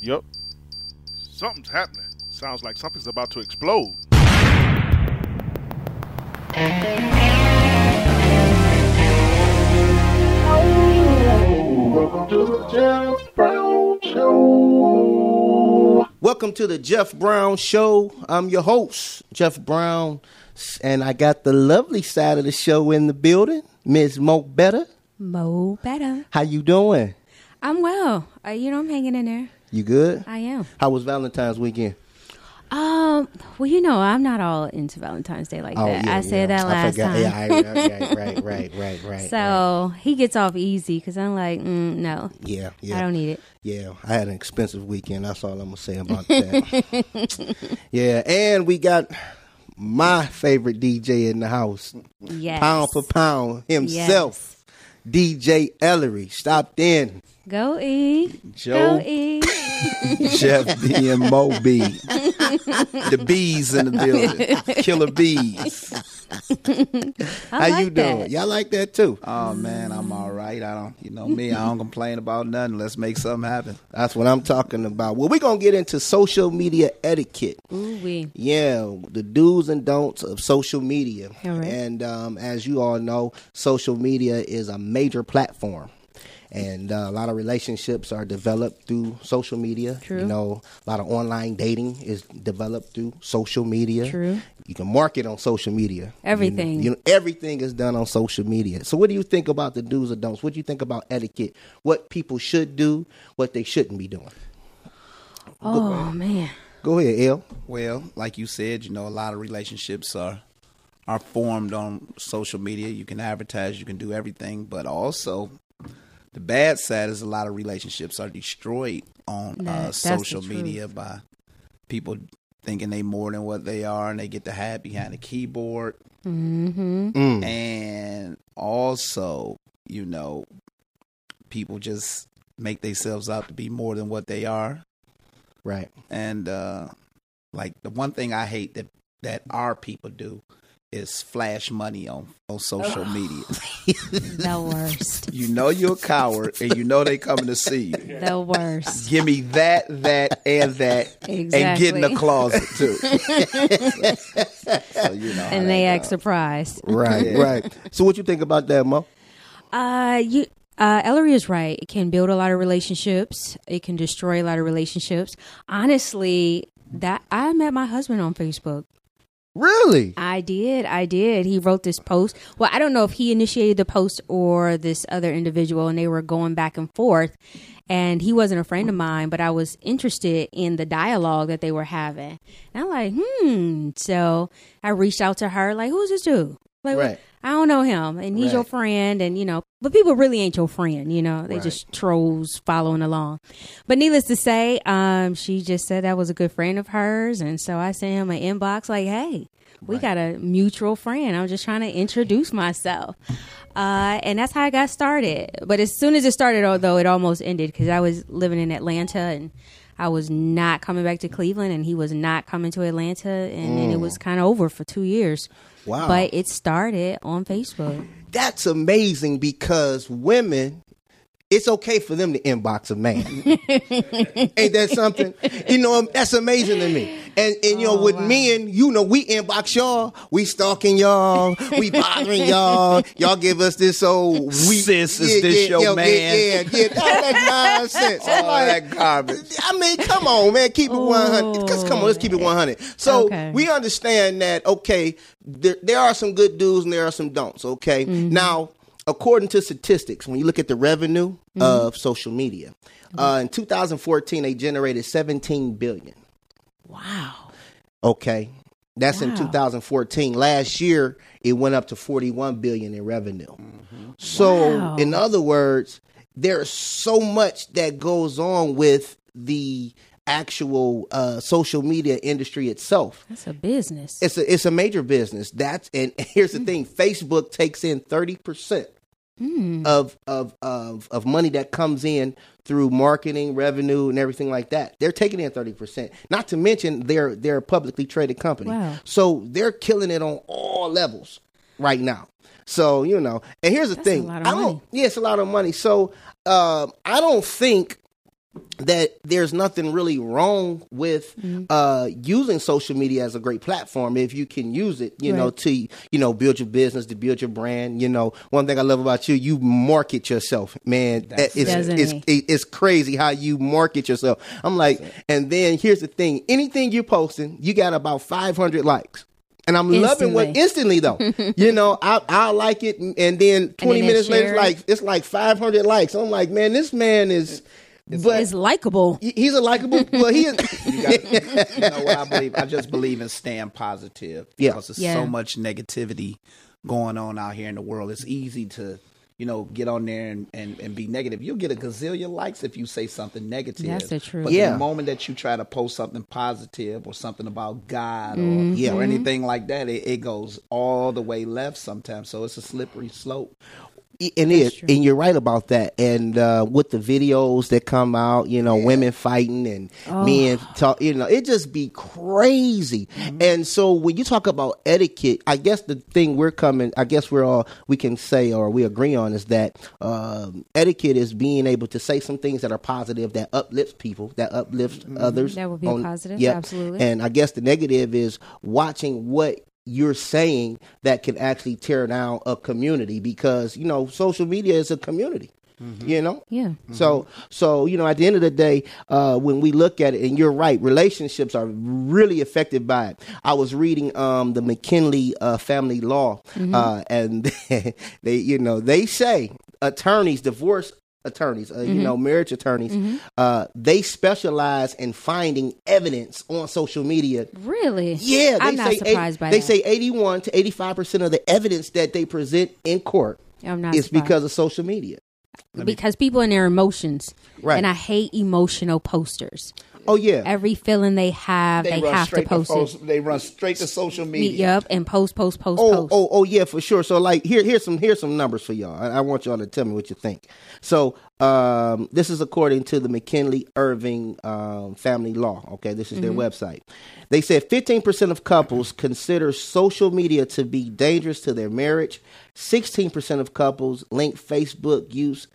Yep. Something's happening. Sounds like something's about to explode. Welcome to the Jeff Brown Show. I'm your host, Jeff Brown, and I got the lovely side of the show in the building, Ms. Mo Better. Mo better. How you doing? I'm well. Uh, you know, I'm hanging in there. You good? I am. How was Valentine's weekend? Um. Well, you know, I'm not all into Valentine's Day like that. I said that Oh, I last time. Yeah, I, right, right, right, right, right. so he gets off easy because I'm like, mm, no, yeah, yeah. I don't need it. Yeah, I had an expensive weekend. That's all I'm gonna say about that. yeah, and we got my favorite DJ in the house, Yes. pound for pound himself, DJ Ellery. Stopped in. Go E. Joe. Go E. Jeff B and Mo B. the bees in the building. Killer bees. I How you doing? that. Y'all like that too? Oh man, I'm all right. I don't, you know me. I don't complain about nothing. Let's make something happen. That's what I'm talking about. Well, we're gonna get into social media etiquette. Ooh wee. Yeah, the do's and don'ts of social media. All right. And um, as you all know, social media is a major platform. And uh, a lot of relationships are developed through social media. True. You know, a lot of online dating is developed through social media. True. You can market on social media. You know- Everything. You know, everything is done on social media. So, what do you think about the do's or don'ts? What do you think about etiquette? What people should do, what they shouldn't be doing? Oh man. Go ahead, El. Well, like you said, you know, a lot of relationships are are formed on social media. You can advertise, you can do everything, but also the bad side is a lot of relationships are destroyed on That- uh, that's the social truth. media by people thinking they more than what they are, and they get to hide behind a keyboard. Mm-hmm. and also you know people just make themselves out to be more than what they are Right. and uh like the one thing i hate that that our people do is flash money on on social media The worst. you know you're a coward and you know they coming to see you the worst. give me that that and that and get in the closet too so, you know And they that act goes. Right, surprised. right. So, what you think about that, Mo? Uh, you, uh, Ellery is right. It can build a lot of relationships. It can destroy a lot of relationships. Honestly, that I met my husband on Facebook. Really? I did. I did. He wrote this post. Well, I don't know if he initiated the post or this other individual, and they were going back and forth. And he wasn't a friend of mine, but I was interested in the dialogue that they were having. And I'm like, hmm. So I reached out to her, like, who's this dude? Like, Right. I don't know him, and he's your friend, and you know, but people really ain't your friend, you know. They Right. just trolls following along. But needless to say, um, she just said that was a good friend of hers, and so I sent him an inbox like, "Hey, we got a mutual friend. I'm just trying to introduce myself." Uh, and that's how I got started. But as soon as it started, although it almost ended because I was living in Atlanta and I was not coming back to Cleveland, and he was not coming to Atlanta, and then it mm. was kind of over for two years. Wow. But it started on Facebook. that's amazing because women it's okay for them to inbox a man. Ain't that something? You know, um, that's amazing to me. And and you know, oh, with men, you know, we inbox y'all, we stalking y'all, we bothering y'all. Y'all give us this old we, Sis, is this your yo, man? Yeah, yeah, yeah. All that nonsense. I'm All like, that garbage. I mean, come on, man, keep it one hundred. Oh. Cause come on, let's keep it one hundred. So Okay. we understand that. Okay, there, there are some good dudes and there are some don'ts. Okay, mm-hmm. now according to statistics, when you look at the revenue of social media, uh, in 2014 they generated 17 billion. Wow. Okay, that's in 2014. Last year it went up to 41 billion in revenue. So, Wow. in other words, there's so much that goes on with the actual uh, social media industry itself. That's a business. It's a it's a major business. That's and here's the thing: Facebook takes in thirty percent of, of of of money that comes in through marketing, revenue, and everything like that. They're taking in thirty percent. Not to mention they're they're a publicly traded company, Wow. so they're killing it on all levels right now. So you know, and here's the That's a thing: lot of I don't. money. Yeah, it's a lot of money. So um, I don't think that there's nothing really wrong with Mm-hmm. uh, using social media as a great platform if you can use it, you know, to you know build your business, to build your brand. You know, one thing I love about you, you market yourself, man. That's it's, Doesn't it's, it's crazy how you market yourself. I'm like, and then here's the thing: anything you're posting, you got about 500 likes. And I'm loving what instantly though. you know, I I like it, and, and then 20 then minutes later, it's like it's like 500 likes. I'm like, man, this man is. But it's likable. he's a likable. Well, he is. You, got, you know what I believe? I just believe in staying positive Yeah. because there's Yeah. so much negativity going on out here in the world. It's easy to, you know, get on there and, and, and be negative. You'll get a gazillion likes if you say something negative. That's the truth. But Yeah. the moment that you try to post something positive or something about God or, Mm-hmm. Yeah. or anything like that, it, it goes all the way left sometimes. So it's a slippery slope. And it, and you're right about that. And uh, with the videos that come out, you know, women fighting and men talk, you know, it just be crazy. And so when you talk about etiquette, I guess the thing we're coming, I guess we're all we can say or we agree on is that um, etiquette is being able to say some things that are positive that uplifts people, that uplifts others. That would be a positive, Yep. absolutely. And I guess the negative is watching what you're saying that can actually tear down a community because you know social media is a community you know? Yeah. so so you know at the end of the day uh when we look at it and you're right relationships are really affected by it. I was reading um the mckinley uh family law uh and they you know they say attorneys divorce attorneys uh, you know marriage attorneys uh they specialize in finding evidence on social media Really? yeah, they I'm not say surprised eight- by they that. say eighty-one to eighty-five percent of the evidence that they present in court I'm not is surprised. because of social media. because people in their emotions. Right. And I hate emotional posters. Oh yeah, Every feeling they have, they, run have to post post- it. They run straight to social media. Up and post, post, post, Oh, post. oh, oh, yeah, for sure. So, like, here, here's some, here's some numbers for y'all. I, I want y'all to tell me what you think. So, um, this is according to the McKinley Irvin um, Family Law. Okay, this is their website. They said 15% of couples consider social media to be dangerous to their marriage. 16% of couples link Facebook use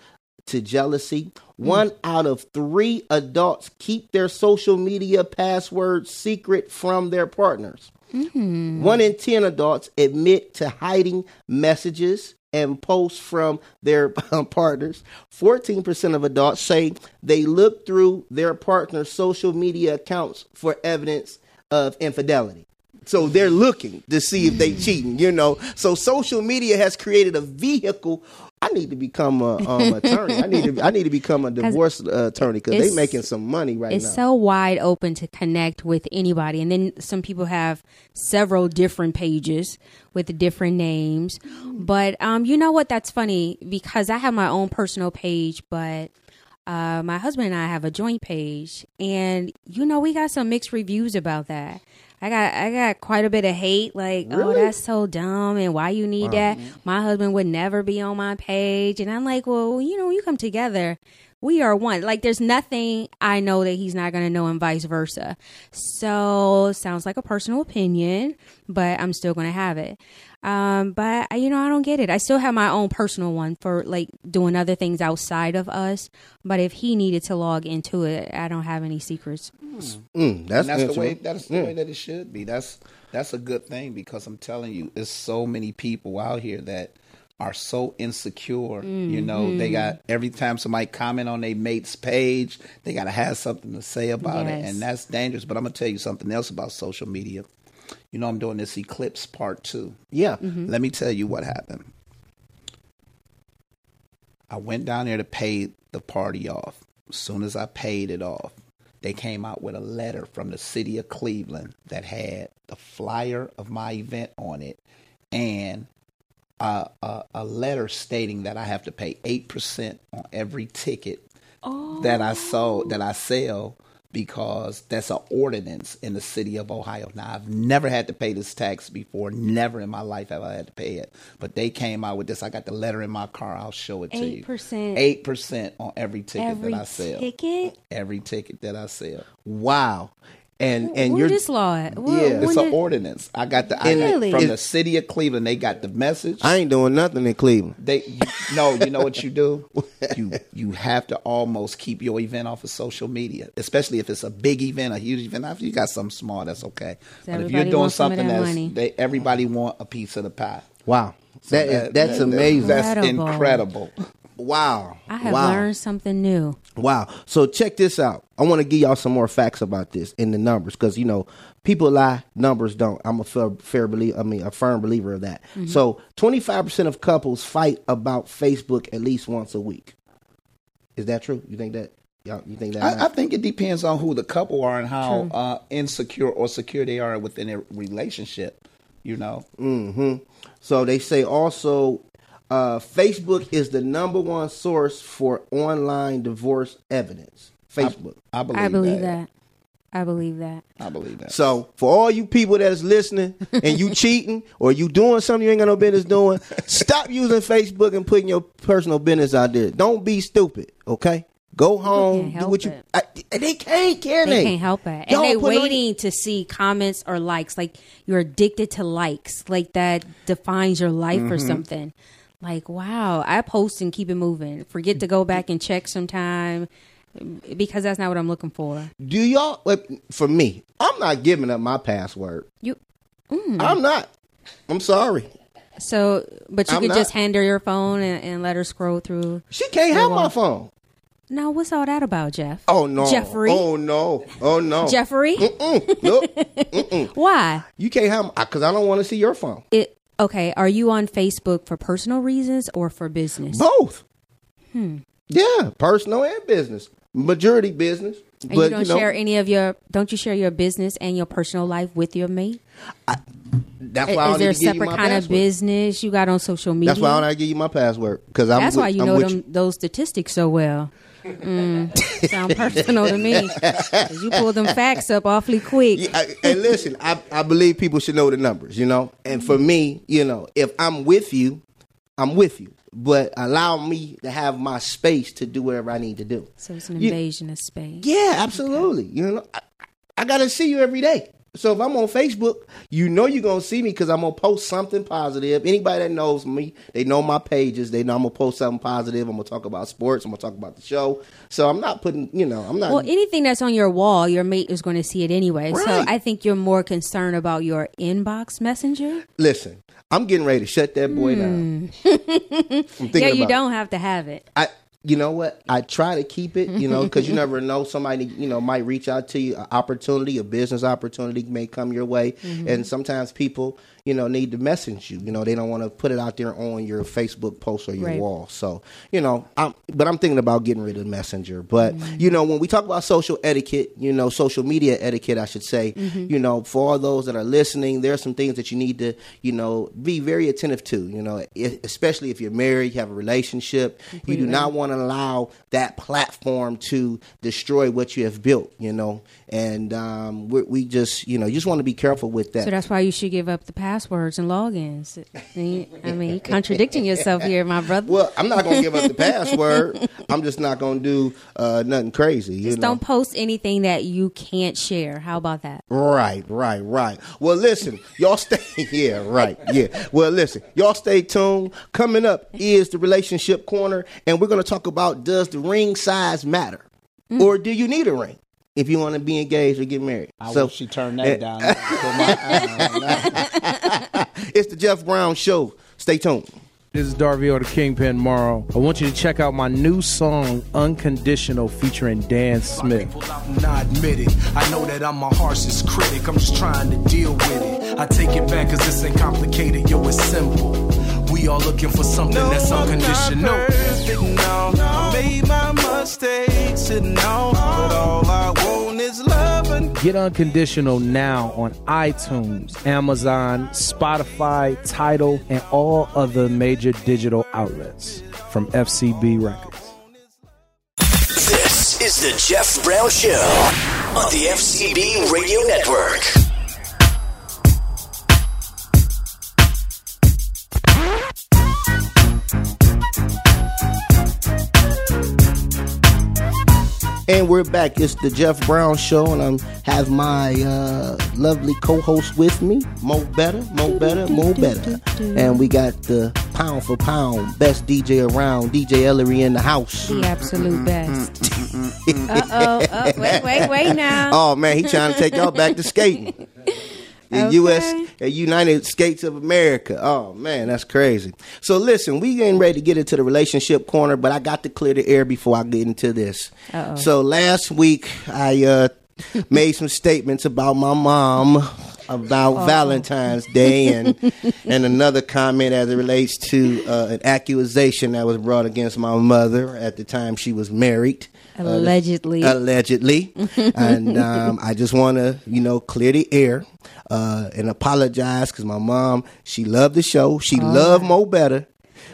to jealousy. One out of three adults keep their social media passwords secret from their partners. One in 10 adults admit to hiding messages and posts from their um, partners. 14% of adults say they look through their partner's social media accounts for evidence of infidelity. So they're looking to see if they cheating, you know. So social media has created a vehicle. I need to become a um, attorney. I need to. I need to become a divorce uh, attorney because they making some money right it's now. It's so wide open to connect with anybody and then some people have several different pages with different names but um you know what that's funny because i have my own personal page but uh my husband and i have a joint page and you know we got some mixed reviews about that I got I got quite a bit of hate. Like, oh, that's so dumb, and why you need that? My husband would never be on my page, and I'm like, well, you know, you come together. We are one. Like, there's nothing I know that he's not going to know, and vice versa. So, sounds like a personal opinion, but I'm still going to have it. Um, but you know, I don't get it. I still have my own personal one for like doing other things outside of us. But if he needed to log into it, I don't have any secrets. Mm, that's and that's the way that's the way that it should be. That's that's a good thing because I'm telling you, there's so many people out here that are so insecure. You know, they mm-hmm. got every time somebody comment on their mate's page, they got to have something to say about it, and that's dangerous. But I'm gonna tell you something else about social media. You know, I'm doing this eclipse part two. Yeah. Mm-hmm. Let me tell you what happened. I went down there to pay the party off. As soon as I paid it off, they came out with a letter from the city of Cleveland that had the flyer of my event on it and a, a, a letter stating that I have to pay 8% on every ticket that I oh. sold that I sell because that's an ordinance in the city of Ohio. Now I've never had to pay this tax before. Never in my life have I had to pay it. But they came out with this. I got the letter in my car. I'll show it to you. 8%. Eight percent on every ticket Every that I sell. ticket. Every ticket that I sell. Wow. And and Where you're this law at? Where- Yeah. when It's an did- ordinance. I got the I got- Really? from the city of Cleveland. They got the message. I ain't doing nothing in Cleveland. They you, no, you know what you do? You you have to almost keep your event off of social media, especially if it's a big event, a huge event. If you got something small, that's okay. But if you're doing wants some of something that that's money. they, everybody want a piece of the pie. Wow. So that is that- that's that- amazing. That's Incredible. Incredible. wow. I have wow. learned something new. Wow. So check this out. I want to give y'all some more facts about this in the numbers because you know people lie, numbers don't. I'm a fair, fair believer. I mean, a firm believer of that. So 25 percent of couples fight about Facebook at least once a week. Is that true? You think that? Y'all, you think that? I, I think it depends on who the couple are and how uh, insecure or secure they are within their relationship. You know, hmm So they say also, uh, Facebook is the number one source for online divorce evidence. Facebook. I believe. I believe that. I believe that. I believe that. So for all you people that is listening and you cheating or you doing something you ain't got no business doing, stop using Facebook and putting your personal business out there. Don't be stupid, okay? Go home, can't do what you. it. I, they can't, can they? They can't help it. Y'all And they put on- waiting to see comments or likes. Like you're addicted to likes. Like that defines your life or Mm-hmm. something. Like, wow, I post and keep it moving. Forget to go back and check sometime because that's not what I'm looking for. Do y'all? For me, I'm not giving up my password. You I'm not. I'm sorry. so, but you I'm could not- just hand her your phone and, and let her scroll through. She can't have my well. phone. Now, what's all that about, Jeff? Oh no, Jeffrey. Oh no. Oh no. Jeffrey, Mm, nope. why? you can't have because I don't want to see your phone. It okay? Are you on Facebook for personal reasons or for business? Both. Hmm. Yeah, personal and business. Majority business. And but you don't know, share any of your don't you share your business and your personal life with your mate? that's why I Is don't there a need to give you separate kind of business you got on social media? That's why I don't give you my password because I'm. That's with, why you I'm know them those statistics so well. Mm, sound personal to me. You pull them facts up awfully quick. Yeah, I, and listen, I, I believe people should know the numbers, you know. And for me, you know, if I'm with you, I'm with you. But allow me to have my space to do whatever I need to do. So it's an You- invasion of space. Yeah, absolutely. You know, I, I got to see you every day. So if I'm on Facebook, you know you're gonna see me because I'm gonna post something positive. Anybody that knows me, they know my pages. They know I'm gonna post something positive. I'm gonna talk about sports. I'm gonna talk about the show. So I'm not putting, you know, I'm not. Well, anything that's on your wall, your mate is going to see it anyway. So I think you're more concerned about your inbox messenger. listen, I'm getting ready to shut that boy down. I'm thinking Hmm. Yeah, you don't have to have it. I you know what? I try to keep it, you know, because you never know. Somebody, you know, might reach out to you. An opportunity, a business opportunity may come your way, Mm-hmm. and sometimes people, you know, need to message you. You know, they don't want to put it out there on your Facebook post or your Right. wall. So, you know, I'm, but I'm thinking about getting rid of Messenger. But Mm-hmm. you know, when we talk about social etiquette, you know, social media etiquette, I should say, Mm-hmm. you know, for all those that are listening, there are some things that you need to, you know, be very attentive to. You know, especially if you're married, you have a relationship, you do not want to allow that platform to destroy what you have built. You know, and um, we we just you know you just want to be careful with that. So that's why you should give up the passwords and logins. I mean, contradicting yourself here, my brother. well, I'm not going to give up the password. I'm just not going to do uh, nothing crazy. You Just know? don't post anything that you can't share. How about that? Right, right, right. Well, listen, y'all stay. Yeah, right. Yeah. Well, listen, y'all stay tuned. Coming up is the relationship corner, and we're going to talk about does the ring size matter, or do you need a ring if you want to be engaged or get married? I so wish she turned that down. My- it's the Jeff Brown Show. Stay tuned. This is Darvio the Kingpin Morrow. I want you to check out my new song, Unconditional, featuring Dan Smith. And I admit it. I know that I'm my harshest critic. I'm just trying to deal with it. I take it back cause this ain't complicated, yo, it's simple. We all looking for something that's unconditional. I made my mistakes and now, but all I want is love Get Unconditional now on iTunes, Amazon, Spotify, Tidal, and all other major digital outlets from FCB Records. This is the Jeff Brown Show on the FCB Radio Network. And we're back. It's the Jeff Brown Show, and I'm have my uh, lovely co-host with me, Mo Better, Mo Better, Mo Better, and we got the pound for pound best DJ around, DJ Ellery in the house. The absolute best. uh oh. Oh, wait, wait, wait now. Oh man, he trying to take y'all back to skating. The Okay. U.S. uh, United States of America. Oh man, that's crazy. So listen, we getting ready to get into the relationship corner, but I got to clear the air before I get into this. Uh-oh. So last week I uh, made some statements about my mom about Valentine's Day and and another comment as it relates to uh, an accusation that was brought against my mother at the time she was married. Uh, Allegedly. allegedly, and um, I just want to, you know, clear the air uh, and apologize because my mom, she loved the show, she loved Mo better,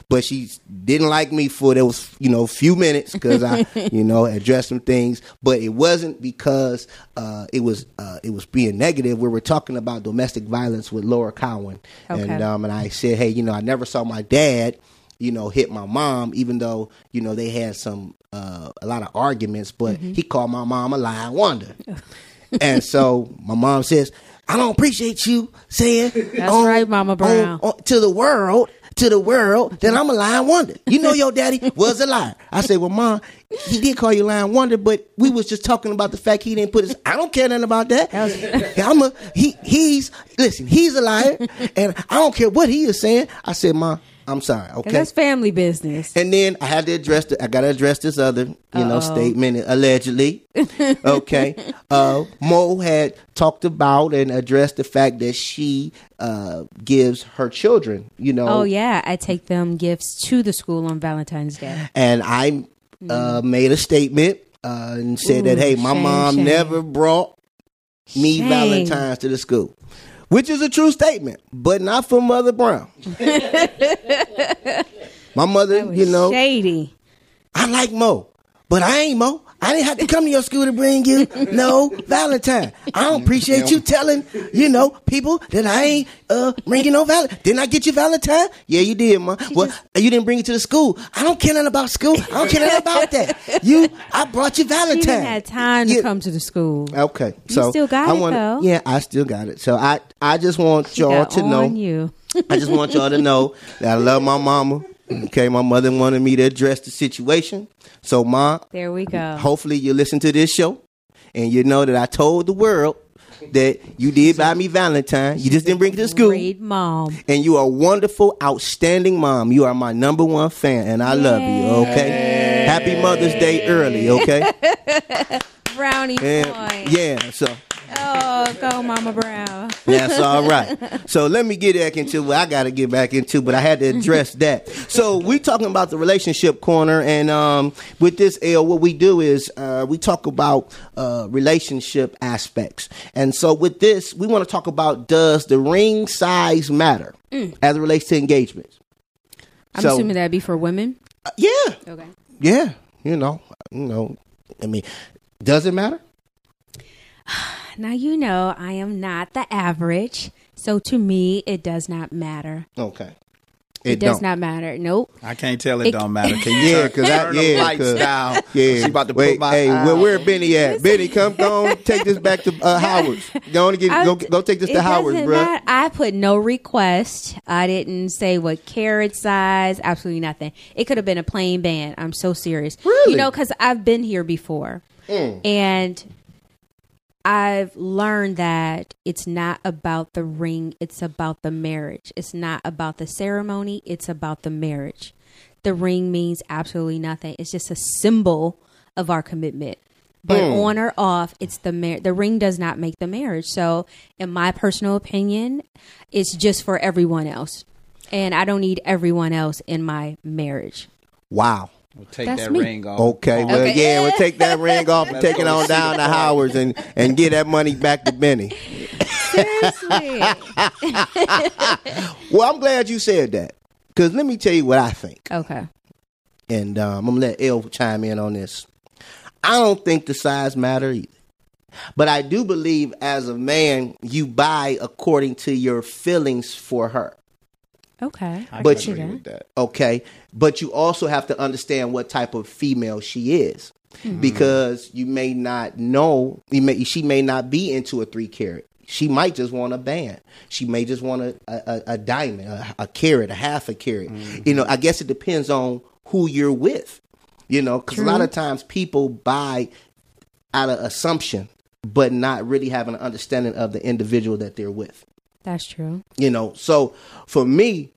but she didn't like me for those, you know, few minutes because I, you know, addressed some things. But it wasn't because uh, it was uh, it was being negative. We were talking about domestic violence with Laura Cowan, and um, and I said, hey, you know, I never saw my dad you know, hit my mom, even though, you know, they had some, uh, a lot of arguments, but he called my mom a lying wonder. and so my mom says, I don't appreciate you saying That's right, Mama Brown. on- to the world, to the world, that I'm a lying wonder. You know your daddy was a liar. I said, well, mom, he did call you lying wonder, but we was just talking about the fact he didn't put his, I don't care nothing about that. I'm a, he, he's, listen, he's a liar, and I don't care what he is saying. I said, mom, I'm sorry. okay? That's family business. And then I had to address the, I got to address this other, you know, statement allegedly. okay. uh, Mo had talked about and addressed the fact that she uh, gives her children, you know, Oh yeah, I take them gifts to the school on Valentine's Day. and I uh, made a statement uh, and said that, hey, my shame, mom shame. never brought me Shame. Valentine's to the school, which is a true statement, but not for Mother Brown. my mother, you know, shady. I like Mo, but I ain't Mo. I didn't have to come to your school to bring you no Valentine. I don't appreciate you telling, you know, people that I ain't uh bringing no Valentine. Didn't I get you Valentine? Yeah, you did, ma. Well, you didn't bring it to the school. I don't care nothing about school. I don't care nothing about that. You, I brought you She Valentine. didn't have time to Yeah. come to the school. Okay, so still got I it, wanna- though. Yeah, I still got it. So I, I just want She y'all to know. you. I just want y'all to know that I love my mama. Okay, my mother wanted me to address the situation. So, ma, There we go. hopefully you listen to this show and you know that I told the world that you did buy me Valentine. You just didn't bring it to school. Great mom. And you are a wonderful, outstanding mom. You are my number one fan, and I love you. Okay. Happy Mother's Day early. Okay. Brownie And, point. yeah. So Oh, go Mama Brown. That's all right. So let me get back into what I got to get back into, but I had to address that. So we talking about the relationship corner, and um, with this L, what we do is uh, we talk about uh, relationship aspects, and so with this, we want to talk about does the ring size matter as it relates to engagements? I'm So- assuming that'd be for women. Uh, yeah, Okay. Yeah, you know, you know. I mean, does it matter? Now you know I am not the average, so to me it does not matter. Okay. It, It does don't. not matter. Nope. I can't tell it, It- don't matter. Can you Yeah, because I yeah, lights 'cause- down? Yeah, She about to Wait, put my hey, eye where, where Benny at? Benny, come, go on, take this back to uh, Howard's. Go on and get, I- go, go take this it to Howard's, doesn't bro. matter. I put no request. I didn't say what carat size. Absolutely nothing. It could have been a plain band. I'm so serious. Really? You know, because I've been here before, Mm. and I've learned that it's not about the ring. It's about the marriage. It's not about the ceremony. It's about the marriage. The ring means absolutely nothing. It's just a symbol of our commitment. But Mm. on or off, it's the mar- the ring does not make the marriage. So, in my personal opinion, it's just for everyone else, and I don't need everyone else in my marriage. Wow. We'll take That's that me. ring off. Okay, well, Okay. yeah, we'll take that ring off and Let's take it on down the to. Howard's and, and get that money back to Benny. Seriously, Well, I'm glad you said that because let me tell you what I think. okay. and um, I'm gonna let El chime in on this. I don't think the size matter either, but I do believe as a man you buy according to your feelings for her. Okay, I But can you- see that. Okay, but you also have to understand what type of female she is, Hmm. because you may not know. You may she may not be into a three carat. She might just want a band. She may just want a a, a- diamond, a, a carat, a half a carat. You know, I guess it depends on who you're with. You know, because a lot of times people buy out of assumption, but not really having an understanding of the individual that they're with That's true. you know. So for me,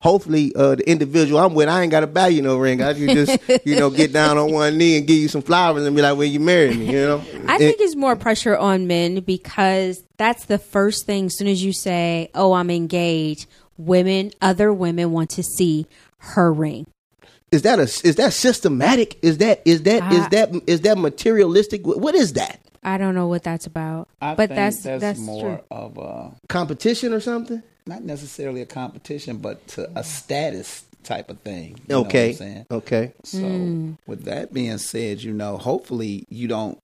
hopefully, uh, the individual I'm with, I ain't got to buy you no ring. I can just, you know, get down on one knee and give you some flowers and be like, "When you marry me," you know. I think it's more pressure on men because that's the first thing. As soon as you say, "Oh, I'm engaged," women, other women want to see her ring. is that a is that systematic? Is that is that is I- that is that materialistic? What is that? I don't know what that's about, I but think that's that's, that's, more true. of a Competition or something? not necessarily a competition, but to a status type of thing. You know what Okay, I'm saying? okay. So, Mm. with that being said, you know, hopefully you don't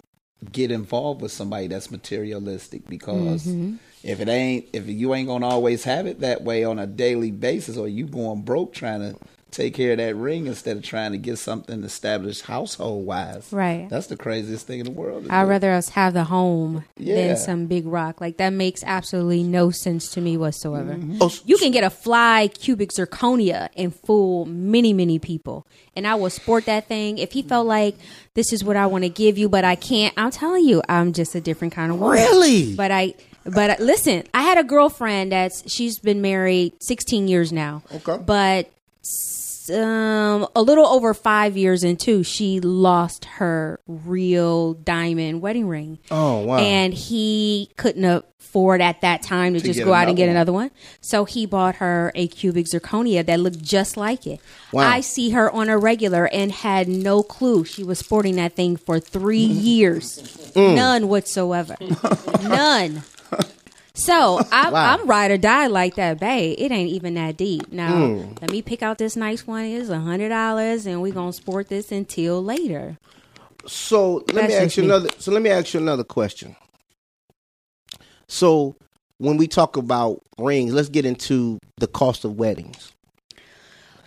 get involved with somebody that's materialistic because Mm-hmm. if it ain't, if you ain't gonna always have it that way on a daily basis, or you going broke trying to take care of that ring instead of trying to get something established household wise. Right. That's the craziest thing in the world. I'd rather us have the home Yeah. than some big rock. Like that makes absolutely no sense to me whatsoever. Oh, You can get a fly cubic zirconia and fool many, many people. And I will sport that thing. If he felt like this is what I want to give you, but I can't, I'm telling you, I'm just a different kind of woman. Really? But I, but uh, listen, I had a girlfriend that's she's been married 16 years now. Okay. But s- um, a little over five years into, she lost her real diamond wedding ring. Oh, wow. And he couldn't afford at that time to, just go out and get another another one. So he bought her a cubic zirconia that looked just like it. Wow. I see her on a regular and had no clue she was sporting that thing for three years. Mm. None whatsoever. None. So I'm, Wow. I'm ride or die like that, babe. It ain't even that deep. Now Mm. let me pick out this nice one. It's a hundred dollars, and we're gonna sport this until later. So let That's me ask you me. another. So let me ask you another question. So when we talk about rings, let's get into the cost of weddings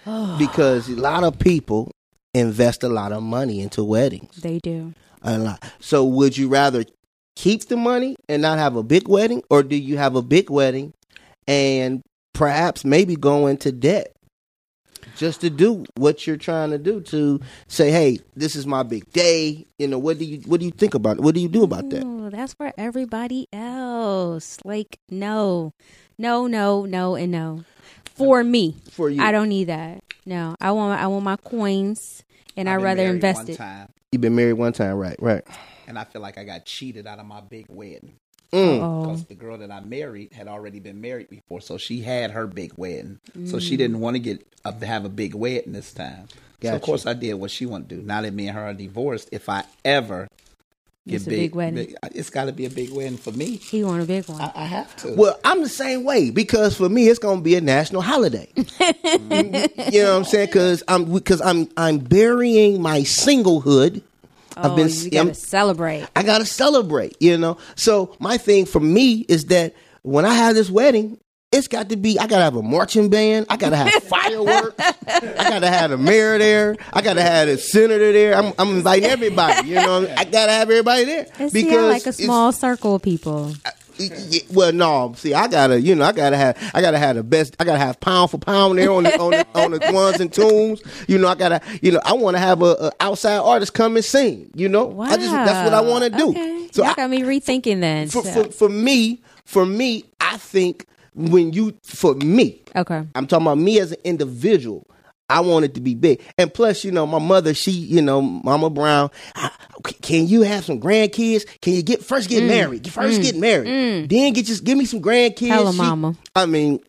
because a lot of people invest a lot of money into weddings. They do. A lot. So would you rather keep the money and not have a big wedding, or do you have a big wedding and perhaps maybe go into debt? Just to do what you're trying to do to say, hey, this is my big day. You know, what do you what do you think about it? What do you do about that? Ooh, that's for everybody else. Like no, no, no, no, and no. For me, For you, I don't need that. No, I want I want my coins, and I've I'd rather invest it. You've been married one time, right? Right. And I feel like I got cheated out of my big wedding. Mm. Because the girl that I married had already been married before, so she had her big wedding. So Mm. she didn't want to get uh, have a big wedding this time. So of course I did what she wanted to do. Now that me and her are divorced, if I ever get It's a big wedding. big- it's got to be a big wedding for me. He want a big one. I, I have to. Well, I'm the same way because for me it's going to be a national holiday. you know what I'm saying? Because I'm because I'm I'm burying my singlehood. Oh, you gotta I'm- celebrate. I gotta celebrate, you know. So my thing for me is that when I have this wedding, it's got to be. I gotta have a marching band. I gotta have fireworks. I gotta have the mayor there. I gotta have the senator there. I'm, I'm inviting everybody. You know, I gotta have everybody there Let's see, I like a small circle of people. Yeah, well, no. See, I gotta, you know, I gotta have, I gotta have the best. I gotta have pound for pound there on the on the, on the ones and twos. You know, I gotta, you know, I want to have a, a outside artist come and sing. You know, Wow, I just that's what I want to do. Okay. So Y'all I, got me rethinking then. for, so- for for me, for me, I think when you for me, okay. I'm talking about me as an individual. I want it to be big, and plus, you know, my mother, she, you know, Mama Brown. I, can you have some grandkids? Can you get first get mm, married? First mm, get married, mm. then get just give me some grandkids. Tell She- mama. I mean,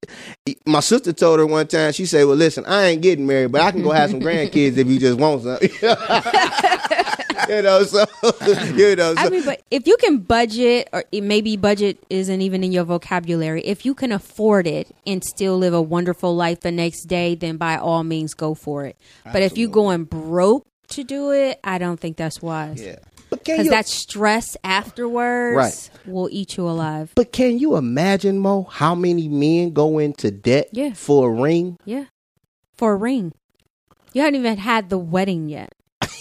my sister told her one time. She said, "Well, listen, I ain't getting married, but I can go have some grandkids if you just want some." you know, so you know, so, I mean, but if you can budget, or maybe budget isn't even in your vocabulary, if you can afford it and still live a wonderful life the next day, then by all means go for it. But if you're going broke to do it, I don't think that's wise. yeah. but can Because you, that stress afterwards Right. will eat you alive. but can you imagine, Mo, how many men go into debt Yeah. for a ring? Yeah. For a ring. You haven't even had the wedding yet.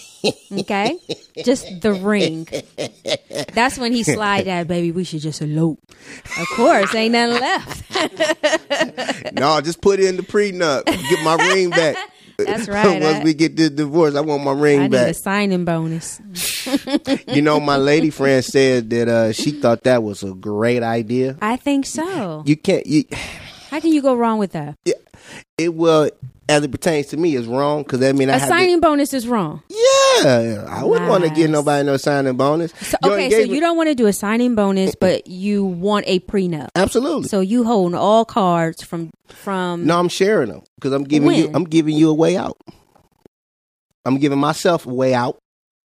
Okay? just the ring. That's when he slide that, baby, we should just elope. Of course, ain't nothing left. no, just put it in the prenup. Get my ring back. That's right. Once I- we get this divorce, I want my I ring need a back. signing bonus. you know, my lady friend said that uh, she thought that was a great idea. I think so. You can't. You, How can you go wrong with that? Yeah, it will, as it pertains to me, is wrong because that mean I A have signing bonus is wrong. Yeah, I wouldn't want to give nobody no signing bonus. So, okay, so you don't want to do a signing bonus, but you want a prenup. absolutely. So you holding all cards from from no, I'm sharing them because I'm giving you. I'm giving you a way out. I'm giving myself a way out,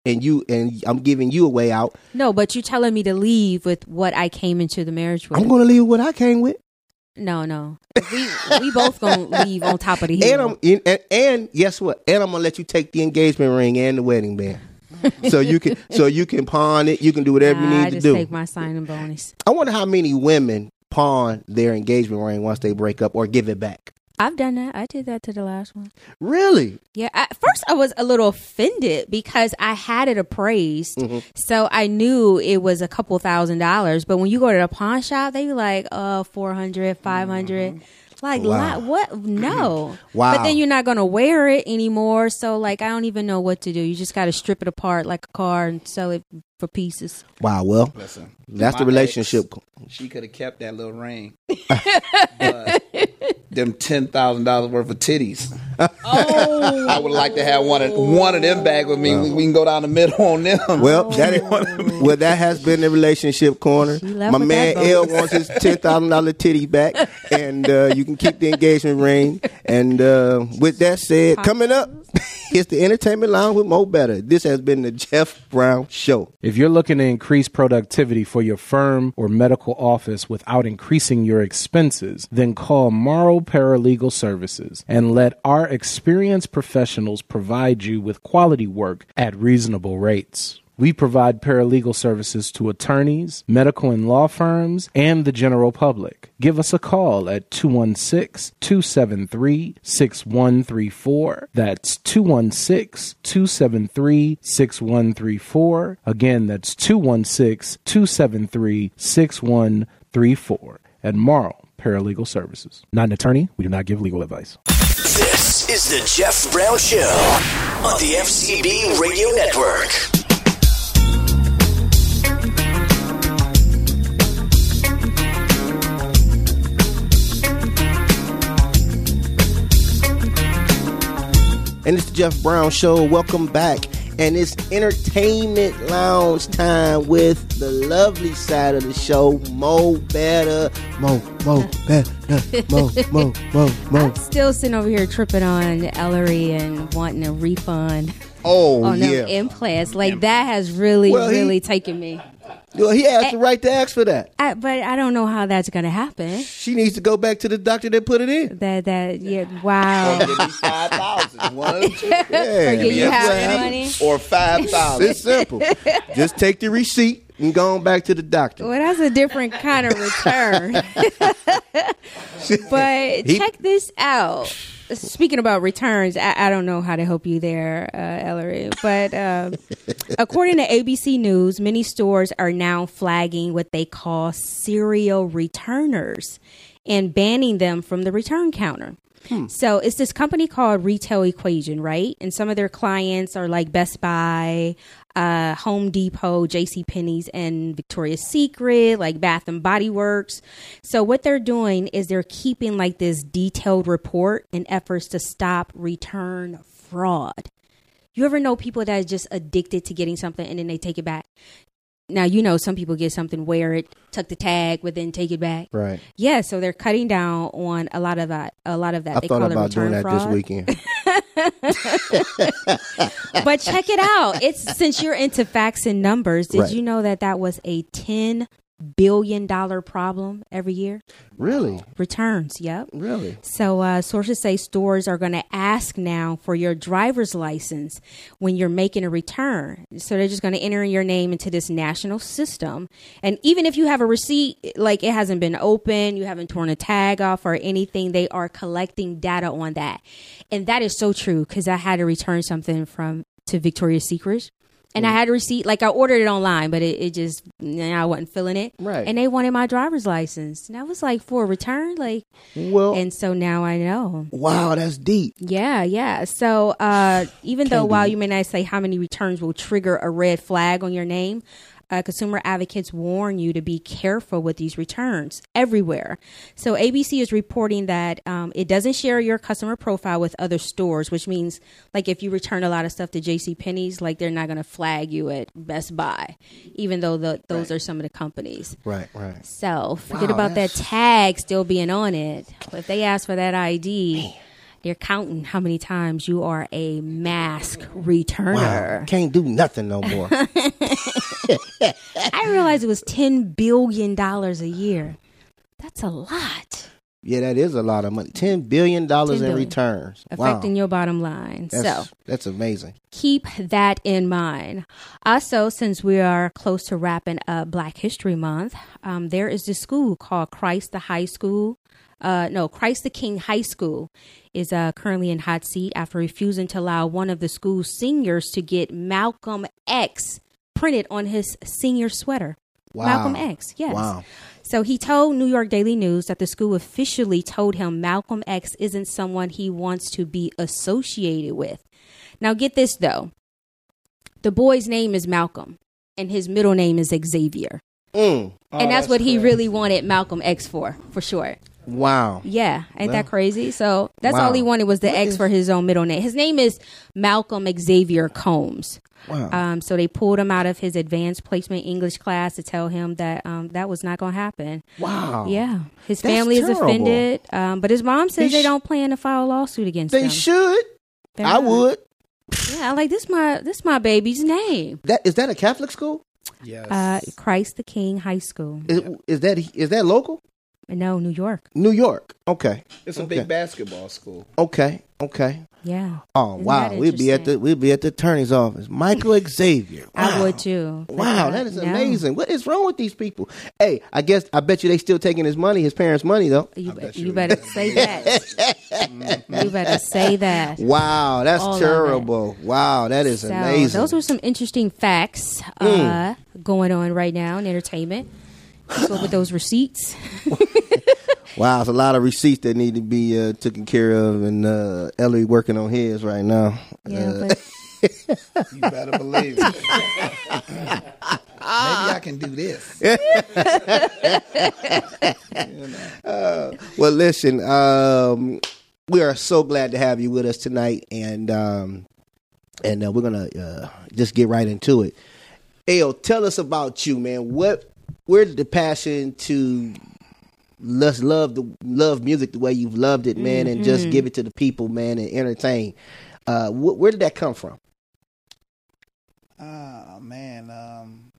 and you and I'm giving you a way out. No, but you're telling me to leave with what I came into the marriage with. I'm going to leave what I came with. No, no. We we both gonna leave on top of the hill. And I'm and, and, and guess what? And I'm gonna let you take the engagement ring and the wedding band. so you can so you can pawn it. You can do whatever you Nah, need I to just do. take my signing bonus. I wonder how many women pawn their engagement ring once they break up or give it back. I've done that. I did that to the last one. Really? Yeah. At first, I was a little offended because I had it appraised, Mm-hmm. so I knew it was a couple thousand dollars. But when you go to the pawn shop, they be like, "Uh, 400 500 Like, Mm-hmm. Wow. li- what? No. Wow. But then you're not going to wear it anymore. So, like, I don't even know what to do. You just got to strip it apart like a car and sell it for pieces. Wow. Well, Listen, that's the relationship. ex, she could have kept that little ring. but them ten thousand dollars worth of titties. Oh. I would like to have one of one of them back with me. We, we can go down the middle on them. Well, that is, well, that has been the relationship corner. My man that L wants his ten thousand dollar titty back, and uh, you can keep the engagement ring. And uh, with that said, coming up, it's the entertainment lounge with Mo Better. This has been the Jeff Brown Show. If you're looking to increase productivity for your firm or medical office without increasing your expenses, then call Morrow Paralegal Services and let our experienced professionals provide you with quality work at reasonable rates. We provide paralegal services to attorneys, medical and law firms, and the general public. Give us a call at 216 273 6134. That's 216 273 6134. Again, that's 216 273 6134. At Morrow Paralegal Services. Not an attorney, we do not give legal advice. This is the Jeff Brown Show on the FCB Radio Network. And it's the Jeff Brown Show. Welcome back. And it's entertainment lounge time with the lovely side of the show, Mo Better. Mo, Mo, Better. Mo, Mo, Mo, Mo. I'm still sitting over here tripping on Ellery and wanting a refund. Oh, oh on them yeah. implants. Like that has really, Well, he- really taken me. Well, he has the eh. right to ask for that. I, but I don't know how that's going to happen. She needs to go back to the doctor that put it in. That that yeah. Wow. Give me five thousand. One of the two. Yeah, Or you that's half right. the money. or five thousand. It's simple. Just take the receipt and go on back to the doctor. Well, that's a different kind of return. but He- check this out. Speaking about returns, I, I don't know how to help you there, uh, Ellery. But um, according to ABC News, many stores are now flagging what they call serial returners and banning them from the return counter. So it's this company called Retail Equation, right? And some of their clients are like Best Buy, uh, Home Depot, J.C. Penney's, and Victoria's Secret, like Bath and Body Works. So what they're doing is they're keeping like this detailed report in efforts to stop return fraud. You ever know people that are just addicted to getting something and then they take it back? Now you know some people get something, wear it, tuck the tag, but then take it back. Right. Yeah, so they're cutting down on a lot of that. A lot of that. I they thought call about it return doing that fraud. this weekend. but check it out. It's since you're into facts and numbers. Did Right. you know that that was a ten billion dollar problem every year? really? Returns. Yep. Really? So uh, sources say stores are going to ask now for your driver's license when you're making a return. So they're just going to enter your name into this national system, and even if you have a receipt, like it hasn't been open, you haven't torn a tag off or anything, they are collecting data on that, and that is so true because I had to return something from to Victoria's Secret. And I had a receipt, like I ordered it online, but it, it just nah, I wasn't feeling it. Right. And they wanted my driver's license, and I was like, for a return, like, Well, and so now I know. wow, that's deep. Yeah, yeah. So uh, even though while you may not say how many returns will trigger a red flag on your name, uh, consumer advocates warn you to be careful with these returns everywhere. So ABC is reporting that um, it doesn't share your customer profile with other stores, which means like if you return a lot of stuff to J.C. Penney's, like they're not going to flag you at Best Buy, even though the, those are some of the companies. Right, right. So forget Wow, about that tag still being on it. But if they ask for that ID, they're counting how many times you are a mask returner. Wow. Can't do nothing no more. I realized it was ten billion dollars a year. That's a lot. yeah, that is a lot of money. Ten billion dollars in returns. Affecting wow. your bottom line. That's, so that's amazing. keep that in mind. Also, since we are close to wrapping up Black History Month, um, there is this school called Christ the High School. Uh, no, Christ the King High School is uh, currently in hot seat after refusing to allow one of the school's seniors to get Malcolm X printed on his senior sweater. Wow. Malcolm X, yes. Wow. So he told New York Daily News that the school officially told him Malcolm X isn't someone he wants to be associated with. Now, get this though the boy's name is Malcolm, and his middle name is Xavier. Mm. and that's, what he really wanted Malcolm X for, for short. Wow. Yeah, ain't Well, that crazy? So that's wow. all he wanted was the What X is- for his own middle name. His name is Malcolm Xavier Combs. Wow. Um, so they pulled him out of his advanced placement English class to tell him that um, that was not going to happen. Wow. Yeah, his That's family is terrible. offended, um, but his mom says He they sh- don't plan to file a lawsuit against They him. should. They're I not. would. Yeah, like this my this my baby's name. That is that a Catholic school? Yes. Uh, Christ the King High School. Is, is that is that local? No, New York. New York. Okay. it's a okay. big basketball school. Okay. Okay. Yeah, Oh Isn't wow, we'd be at the we'd be at the attorney's office. Michael Xavier. I would too. Wow, that is no. amazing. What is wrong with these people? Hey, I guess I bet you they still taking his money, his parents' money though. You, bet you you- better say that. you better say that. Wow, that's All terrible. Wow, that is So amazing. Hmm. those were some interesting facts uh, going on right now in entertainment. What's up with those receipts? wow, it's a lot of receipts that need to be uh, taken care of, and uh, Ellie working on his right now. Yeah, Uh, but You better believe it. Maybe I can do this. well, listen, um, we are so glad to have you with us tonight, and um, and uh, we're gonna uh, just get right into it. Ayo, tell us about you, man. What, where did the passion to let's love the love music the way you've loved it, man, and just give it to the people, man, and entertain? Uh, wh- where did that come from? Oh man, um,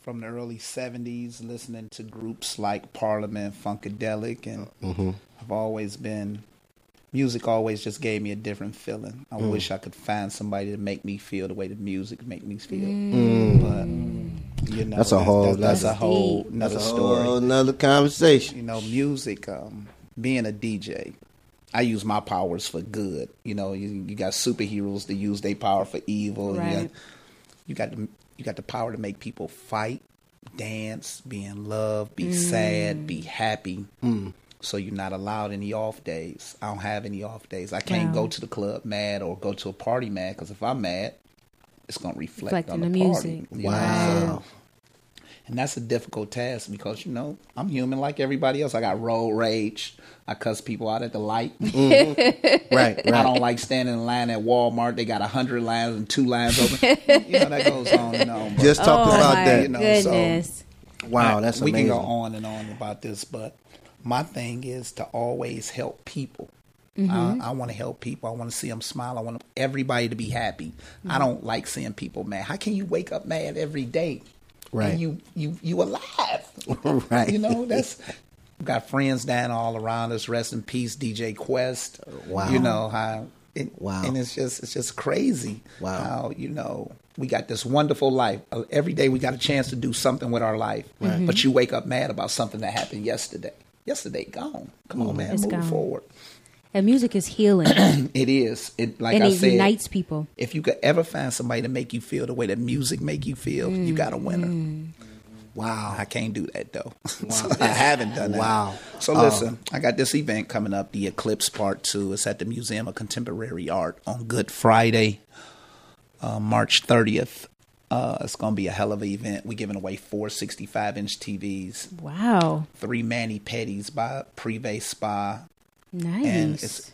from the early '70s, listening to groups like Parliament, Funkadelic, and Mhm. I've always been. Music always just gave me a different feeling. I Mm. wish I could find somebody to make me feel the way the music make me feel. Mm. But you know, That's a whole- That's, that's a whole deep. another That's a story. whole nother conversation. You know, music. Um, being a DJ, I use my powers for good. You know, you, you got superheroes to use their power for evil. You got- Right. You got the you got the power to make people fight, dance, be in love, be Mm. sad, be happy. Mm. So you're not allowed any off days. I don't have any off days. I can't Wow. go to the club mad or go to a party mad because if I'm mad, it's gonna reflect Reflect on in the, the party. music. you know? Wow. And that's a difficult task because you know I'm human like everybody else. I got road rage. I cuss people out at the light. Mm. Right, right. I don't like standing in line at Walmart. They got a hundred lines and two lines open. you know that goes on and on. but- Just talked oh about my that. you know, so- Wow, I- that's we can go on and on about this, but my thing is to always help people. Mm-hmm. I, I want to help people. I want to see them smile. I want everybody to be happy. Mm-hmm. I don't like seeing people mad. How can you wake up mad every day? Right. And you you you alive. right. You know that's. We've got friends down all around us. Rest in peace, DJ Quest. Wow. You know how. It, Wow. And it's just it's just crazy. Wow. How you know we got this wonderful life. Uh, Every day we got a chance to do something with our life. right. But you wake up mad about something that happened yesterday. Yesterday gone. Come on, mm, man, It's move gone. forward. And music is healing, It is. It like and I it said. unites people. If you could ever find somebody to make you feel the way that music make you feel, you got a winner. Mm. Wow. I can't do that though. So I haven't done that. Wow. So Oh. listen, I got this event coming up, the Eclipse Part Two. It's at the Museum of Contemporary Art on Good Friday, uh, March thirtieth. Uh, it's gonna be a hell of an event. We're giving away four 65 inch TVs, Wow, three mani pedis by Privé Spa, nice. and it's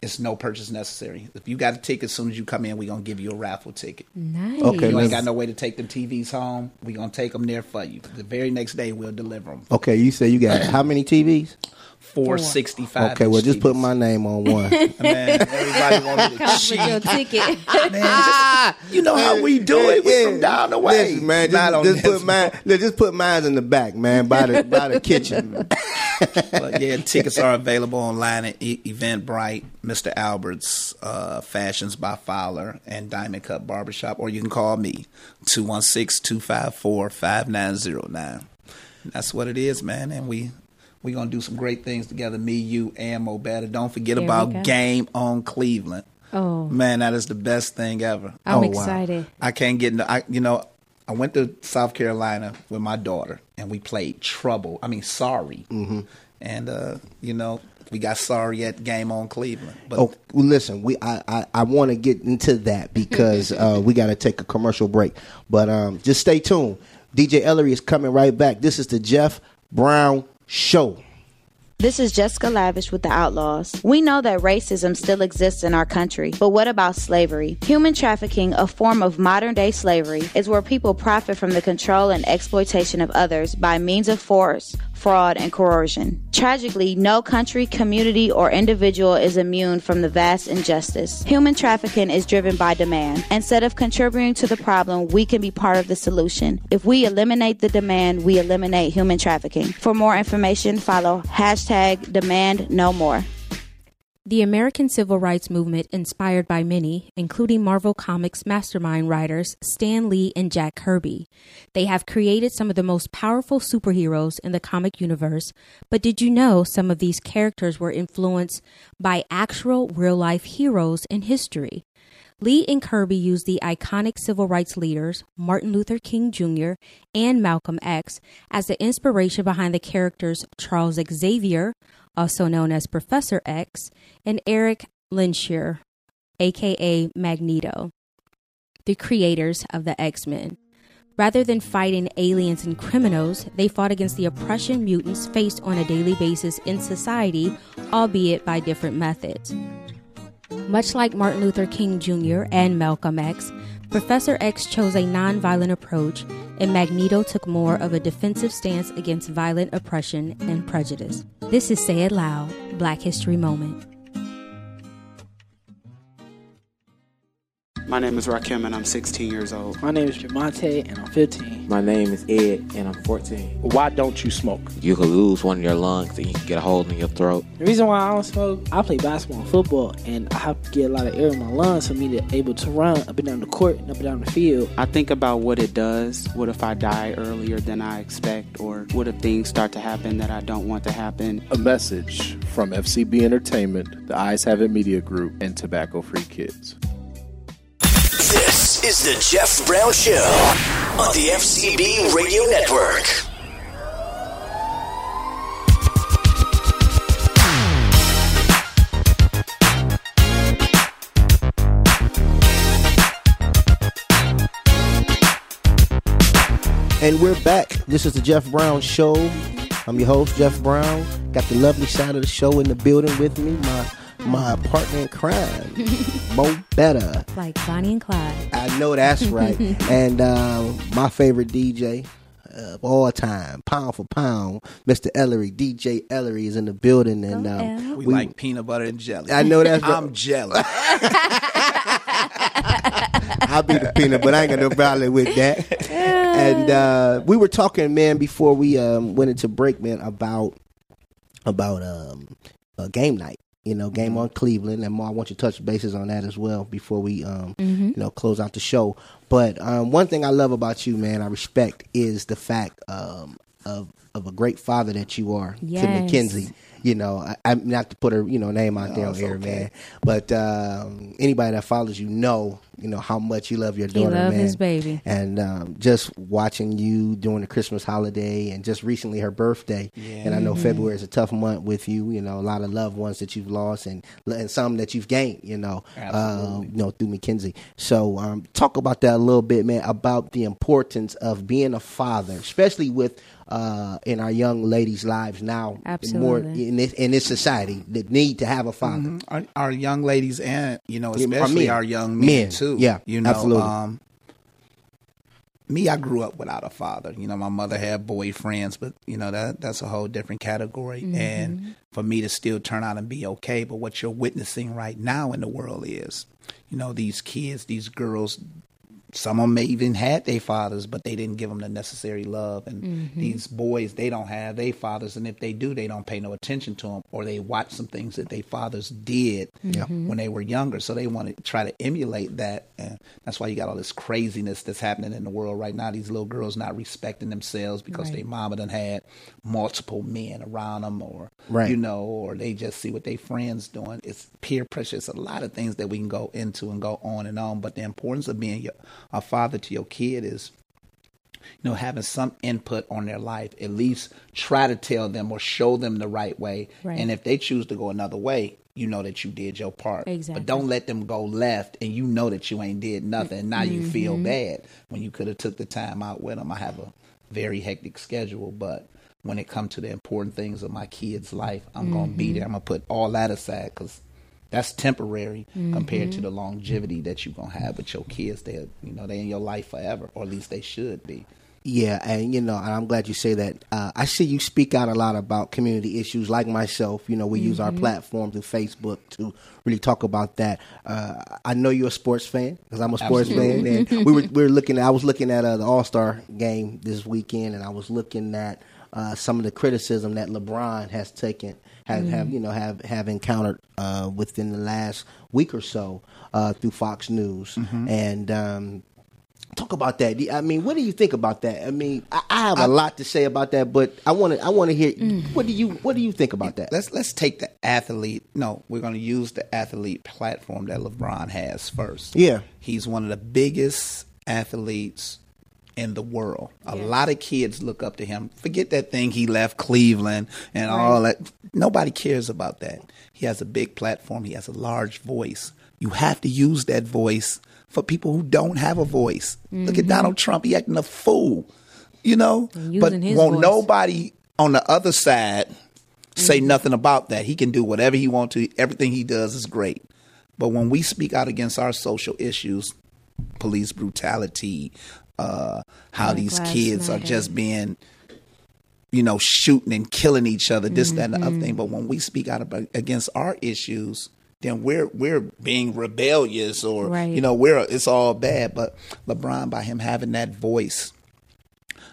it's no purchase necessary. If you got a ticket, as soon as you come in, we're gonna give you a raffle ticket. nice. Okay, You ain't got no way to take them TVs home. We're gonna take them there for you. The very next day, we'll deliver them. Okay, you say you got how many TVs? Four 65. Okay, well, just put my name on one. Man, everybody want to Come with your cheat. ticket. Man, just- you know how we do it. We from down the way. Listen, man, Not on just, just put mine. look, Just put mine in the back, man, by the by the kitchen. But yeah, tickets are available online at e- Eventbrite, Mr. Albert's, uh, Fashions by Fowler, and Diamond Cut Barbershop, or you can call me 216-254-5909. That's what it is, man. And we we gonna do some great things together. Me, you, and Mo Better. Don't forget There about. Game on Cleveland. Oh, Man, that is the best thing ever. I'm Oh, wow. excited. I can't get into. I you know, I went to South Carolina with my daughter, and we played Trouble. I mean, Sorry, mm-hmm. and uh, you know, we got Sorry at Game on Cleveland. But Oh, well, listen, we I I, I want to get into that because uh, we got to take a commercial break. But um, just stay tuned. DJ Ellery is coming right back. This is the Jeff Brown Show. This is Jessica Lavish with the Outlaws. We know that racism still exists in our country, but what about slavery? Human trafficking, a form of modern day slavery, is where people profit from the control and exploitation of others by means of force, fraud, and coercion. Tragically, no country, community, or individual is immune from the vast injustice. Human trafficking is driven by demand. Instead of contributing to the problem, we can be part of the solution. If we eliminate the demand, we eliminate human trafficking. For more information, follow hashtag demand no more. The American Civil Rights Movement inspired by many, including Marvel Comics mastermind writers Stan Lee and Jack Kirby. They have created some of the most powerful superheroes in the comic universe, but did you know some of these characters were influenced by actual real life heroes in history? Lee and Kirby used the iconic civil rights leaders, Martin Luther King Jr. and Malcolm X, as the inspiration behind the characters Charles Xavier, also known as Professor X, and Erik Lehnsherr, aka Magneto, the creators of the X Men. Rather than fighting aliens and criminals, they fought against the oppression mutants faced on a daily basis in society, albeit by different methods. Much like Martin Luther King Jr. and Malcolm X, Professor X chose a nonviolent approach, and Magneto took more of a defensive stance against violent oppression and prejudice. This is Say It Loud, Black History Moment. My name is Rakim and I'm 16 years old. My name is Jamonte and I'm 15. My name is Ed and I'm 14. Why don't you smoke? You could lose one of your lungs and you can get a hole in your throat. The reason why I don't smoke, I play basketball and football, and I have to get a lot of air in my lungs for me to able to run up and down the court and up and down the field. I think about what it does. What if I die earlier than I expect? Or what if things start to happen that I don't want to happen? A message from FCB Entertainment, the Eyes Have It Media Group, and Tobacco Free Kids. Is the Jeff Brown Show on the FCB Radio Network. And we're back. This is the Jeff Brown Show. I'm your host, Jeff Brown. Got the lovely side of the show in the building with me. My my partner in crime, Mo Better. Like Bonnie and Clyde. I know that's right. and uh, my favorite DJ of all time, pound for pound, Mr. Ellery, DJ Ellery is in the building, and um, We, like peanut butter and jelly. I know that's right. I'm jealous. I'll be the peanut, but I ain't got no problem with that. and uh, we were talking, man, before we um, went into break, man, about about um, uh, game night. You know, game on Cleveland, and Mo, I want you to touch bases on that as well before we, um, Mhm. you know, close out the show. But um, one thing I love about you, man, I respect is the fact um, of of a great father that you are to Yes. Mackenzie. You know, I, I'm not to put her, you know, name out there on it's air, okay. man. But um, anybody that follows you know, you know how much you love your He daughter, love man. his baby. And um, just watching you during the Christmas holiday, and just recently her birthday. And I know Mhm. February is a tough month with you. You know, a lot of loved ones that you've lost, and and some that you've gained. You know, um, you know through Mackenzie. So um, talk about that a little bit, man. About the importance of being a father, especially with. Uh, in our young ladies' lives now, more in this in this society that need to have a father. Mhm. Our, our young ladies and you know Yeah, our men. our young men, Men, too. yeah, you know, absolutely. Um, me, I grew up without a father. You know, my mother had boyfriends, but you know that that's a whole different category. Mm-hmm. And for me to still turn out and be okay, but what you're witnessing right now in the world is, you know, these kids, these girls. Some of them may even had their fathers, but they didn't give them the necessary love. And Mm-hmm. Mhm. these boys, they don't have their fathers, and if they do, they don't pay no attention to them, or they watch some things that their fathers did Yeah. when they were younger. So they want to try to emulate that, and that's why you got all this craziness that's happening in the world right now. These little girls not respecting themselves because Right. their mama done had multiple men around them, or Right. you know, or they just see what their friends doing. It's peer pressure. It's a lot of things that we can go into and go on and on. But the importance of being your, a father to your kid is you know, having some input on their life, at least try to tell them or show them the right way. Right. And if they choose to go another way, you know that you did your part. Exactly. But don't let them go left and you know that you ain't did nothing. And now you feel Mhm. bad when you could have took the time out with them. I have a very hectic schedule, but when it comes to the important things of my kid's life, I'm going to be Mhm. there. I'm going to put all that aside because that's temporary compared to the longevity that you're going to have with your kids. They, you know, they in your life forever, or at least they should be. Yeah, and you know, and I'm glad you say that. Uh, I see you speak out a lot about community issues, like myself. You know, we use our Mhm. platform through Facebook to really talk about that. Uh, I know you're a sports fan because I'm a sports Absolutely. fan, and we were we were looking. I was looking at uh, the All Star game this weekend, and I was looking at uh, some of the criticism that LeBron has taken. Have, have you know have have encountered uh, within the last week or so uh, through Fox News and um, talk about that. I mean, what do you think about that? I mean, I, I have a lot to say about that, but I want to I want to hear what do you what do you think about that? Let's let's take the athlete. No, we're going to use the athlete platform that LeBron has first. Yeah. he's one of the biggest athletes in the world. A lot of kids look up to him. Forget that thing he left Cleveland and all that. Nobody cares about that. He has a big platform. He has a large voice. You have to use that voice for people who don't have a voice. Look at Mhm. Donald Trump. He acting a fool. You know, but won't voice. nobody on the other side say Mhm. nothing about that. He can do whatever he wants to. Everything he does is great. But when we speak out against our social issues, police brutality, uh, how these kids are just being, you know, shooting and killing each other, this, that, and the other thing. But when we speak out about, against our issues, then we're we're being rebellious or Right. you know we're it's all bad. But LeBron, by him having that voice,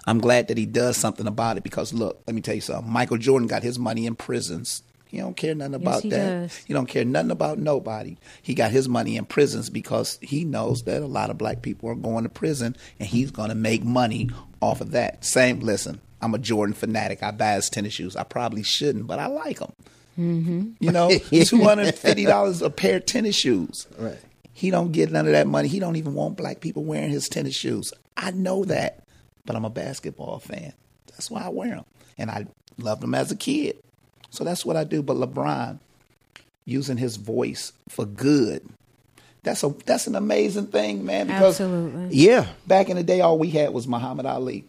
I'm glad that he does something about it because look, let me tell you something. Michael Jordan got his money in prisons. He don't care nothing Yes, about he that. does. He don't care nothing about nobody. He got his money in prisons because he knows that a lot of black people are going to prison and he's going to make money off of that. Same, listen, I'm a Jordan fanatic. I buy his tennis shoes. I probably shouldn't, but I like them. Mm-hmm. You know, two hundred and fifty dollars a pair of tennis shoes. Right. He don't get none of that money. He don't even want black people wearing his tennis shoes. I know that, but I'm a basketball fan. That's why I wear them, and I loved them as a kid. So that's what I do. But LeBron using his voice for good. That's a that's an amazing thing, man. Because Absolutely. Yeah. back in the day, all we had was Muhammad Ali.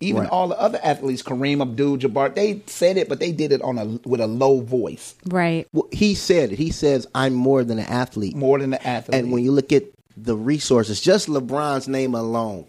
Even Right. all the other athletes, Kareem Abdul-Jabbar, they said it, but they did it on a with a low voice. Right. Well, he said it. He says, "I'm more than an athlete." More than an athlete. And when you look at the resources, just LeBron's name alone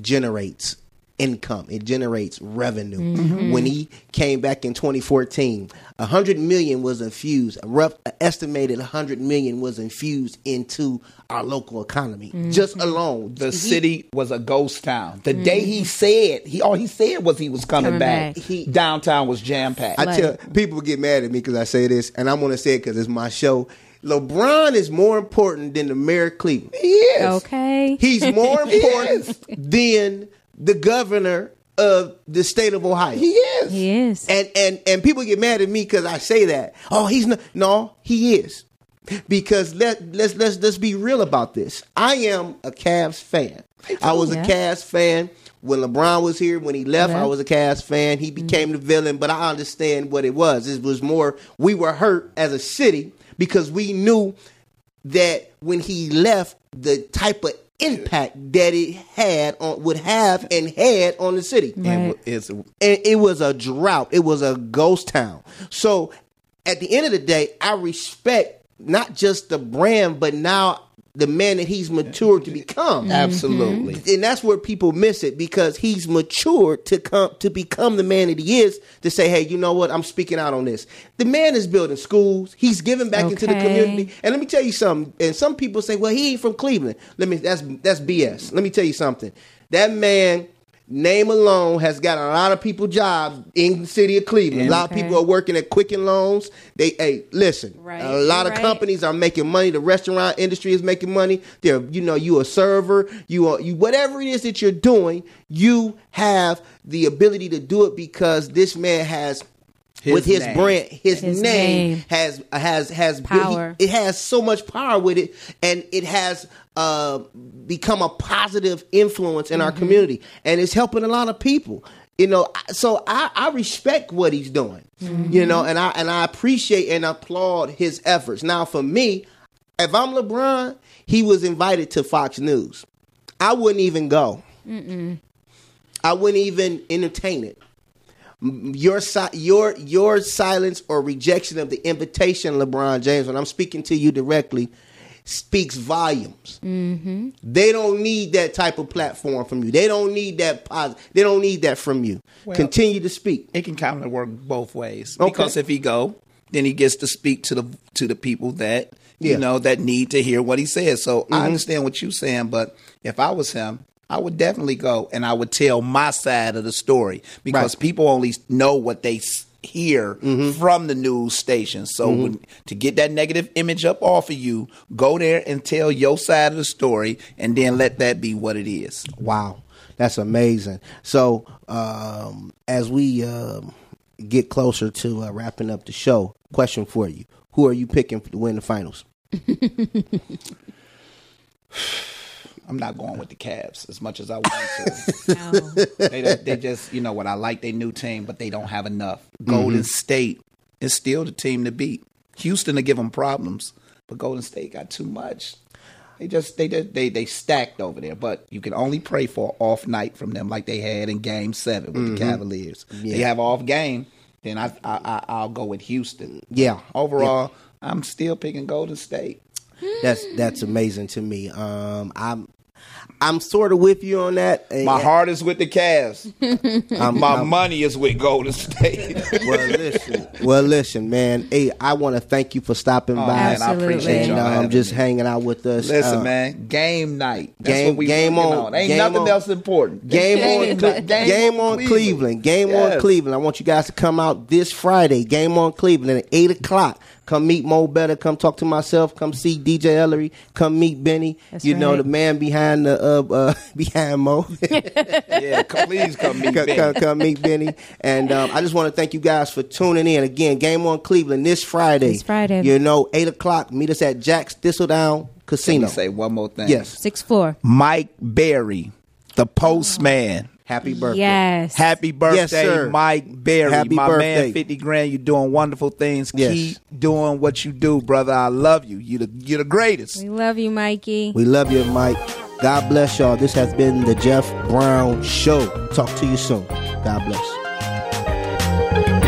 generates income. It generates revenue. Mhm. When he came back in 2014, 100 million was infused. A rough a estimated 100 million was infused into our local economy mm-hmm. just alone. the He- city was a ghost town. The mm-hmm. day he said he all he said was he was coming, Coming back. back. He, downtown was jam packed. I tell people get mad at me because I say this, and I'm going to say it because it's my show. LeBron is more important than the mayor of Cleveland. He is. Okay. He's more important than the governor of the state of Ohio. He is. He is. And and and people get mad at me because I say that. Oh, he's not. No, he is. Because let let's let's let's be real about this. I am a Cavs fan. I was Yeah. a Cavs fan when LeBron was here. When he left, I was a Cavs fan. He became the villain, but I understand what it was. It was more we were hurt as a city because we knew that when he left, the type of impact that it had on would have and had on the city. And it's And it was a drought. It was a ghost town. So at the end of the day, I respect not just the brand, but now the man that he's matured to become. Mm-hmm. Absolutely. Mm-hmm. And that's where people miss it because he's matured to come to become the man that he is to say, hey, you know what? I'm speaking out on this. The man is building schools. He's giving back into the community. And let me tell you something. And some people say, well, he ain't from Cleveland. Let me that's that's BS. Let me tell you something. That man name alone has got a lot of people jobs in the city of Cleveland. A lot of people are working at Quicken Loans. They hey, listen. Right. A lot of Right. companies are making money. The restaurant industry is making money. They're, you know, you a server, you are you whatever it is that you're doing, you have the ability to do it because this man has His with his name. brand, his, His name, name. has has has Power. he- it has so much power with it, and it has uh, become a positive influence in our Mm-hmm. community, and it's helping a lot of people. You know, so I, I respect what he's doing. Mm-hmm. You know, and I and I appreciate and applaud his efforts. Now, for me, if I'm LeBron, he was invited to Fox News. I wouldn't even go. Mm-mm. I wouldn't even entertain it. M- Your your your silence or rejection of the invitation, LeBron James, when I'm speaking to you directly, speaks volumes. Mm-hmm. They don't need that type of platform from you. They don't need that positive. They don't need that from you. Well- Continue to speak. it can kind of work both ways. Okay. Because if he go, then he gets to speak to the to the people that Yeah. you know that need to hear what he says. So Mhm. I understand what you're saying, but if I was him, I would definitely go and I would tell my side of the story because Right. people only know what they s- hear from the news station. So when, to get that negative image up off of you, go there and tell your side of the story, and then let that be what it is. Wow, that's amazing. So, um, as we um, get closer to uh, wrapping up the show, question for you: Who are you picking to win the finals? I'm not going with the Cavs as much as I want to. they, they just, you know what, I like their new team, but they don't have enough. Golden Mhm. State is still the team to beat. Houston to give them problems, but Golden State got too much. They just they just, they they stacked over there, but you can only pray for an off night from them like they had in Game Seven with Mhm. the Cavaliers. They Yeah. have off game, then I, I, I I'll go with Houston. Yeah. Overall, I'm still picking Golden State. That's that's amazing to me. Um, I'm I'm sort of with you on that. My heart is with the Cavs. I'm- My I'm- money is with Golden State. well, listen, well, listen, man. Hey, I want to thank you for stopping Oh, by. man, I appreciate and, y'all um, having just me. hanging out with us. Listen, Uh, man, game night. That's game- what we game working on- Ain't game nothing on- else important. Game, Game on, game, Game on on Cleveland. Game on Cleveland. I want you guys to come out this Friday. Game on Cleveland at eight o'clock. Come meet Mo Better. Come talk to myself. Come see DJ Ellery. Come meet Benny. That's you know the man behind the uh, uh behind Mo. yeah, come, please come meet come, Benny. come, come meet Benny. And um, I just want to thank you guys for tuning in. Again, Game on Cleveland this Friday. This Friday. You know, eight o'clock. Meet us at Jack's Thistledown Casino. Let say one more thing. Yes. Six four. Mike Berry, the postman. Happy birthday. Yes. Happy birthday, Yes, sir. Mike Berry. Happy my birthday. man, 50 grand. You're doing wonderful things. Yes. Keep doing what you do, brother. I love you. You're the, you're the greatest. We love you, Mikey. We love you, Mike. God bless y'all. This has been the Jeff Brown Show. Talk to you soon. God bless.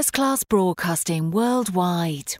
First class broadcasting worldwide.